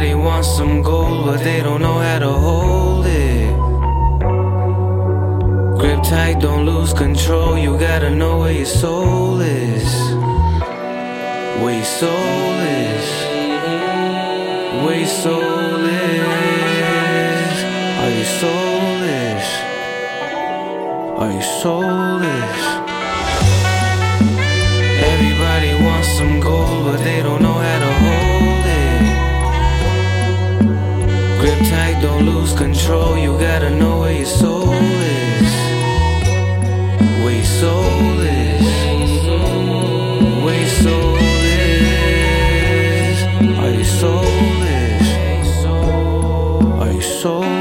Everybody wants some gold, but they don't know how to hold it. Grip tight, don't lose control. You gotta know where your soul is. Where your soul is. Where your soul is. Are you soulless? Are you soulless? Don't lose control. You gotta know where your soul is. Where your soul is. Where your soul is. Are you soulless? Are you soulless?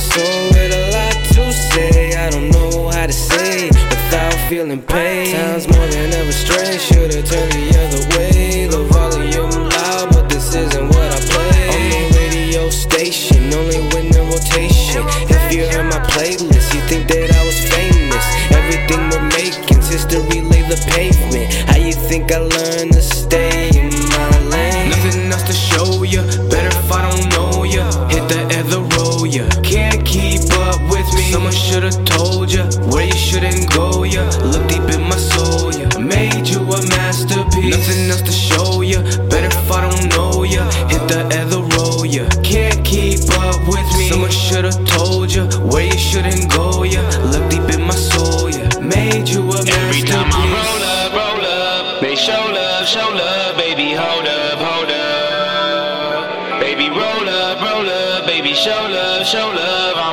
Soul with a lot to say. I don't know how to say it without feeling pain. Times more than ever strange. Should've turned the other way. The volume loud, but this isn't what I play. On the radio station, only with no rotation. If you heard my playlist, you think that I was famous. Everything we're making's history, lay the pavement. How you think I learned where you shouldn't go yeah. Look deep in my soul ya. Made you a masterpiece. Nothing else to show ya. Better if I don't know ya. Hit the other road, yeah. Can't keep up with me. Someone should've told ya where you shouldn't go yeah. Look deep in my soul yeah. Made you a masterpiece. Every time I roll up, roll up, they show love, show love, baby, hold up, hold up. Baby, roll up, roll up, baby, show love, show love, I'ma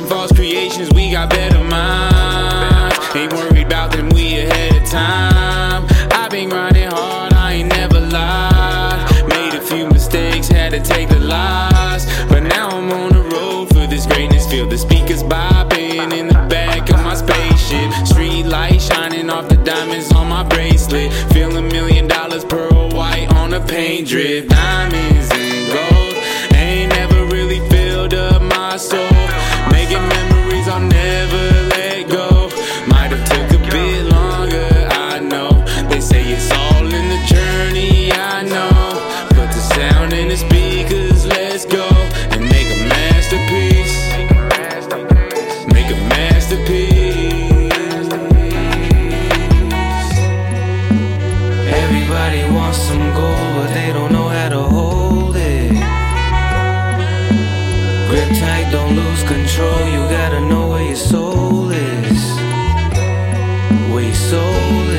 preaching false creations, we got better minds. Ain't worried about them, we ahead of time. I've been grinding hard, I ain't never lied. Made a few mistakes, had to take the loss. But now I'm on the road for this greatness. Feel the speakers bopping in the back of my spaceship. Street light shining off the diamonds on my bracelet. Feel a million dollars pearl white on a paint drip. Diamonds and gold ain't never really filled up my soul. Tight, don't lose control. You gotta know where your soul is. Where your soul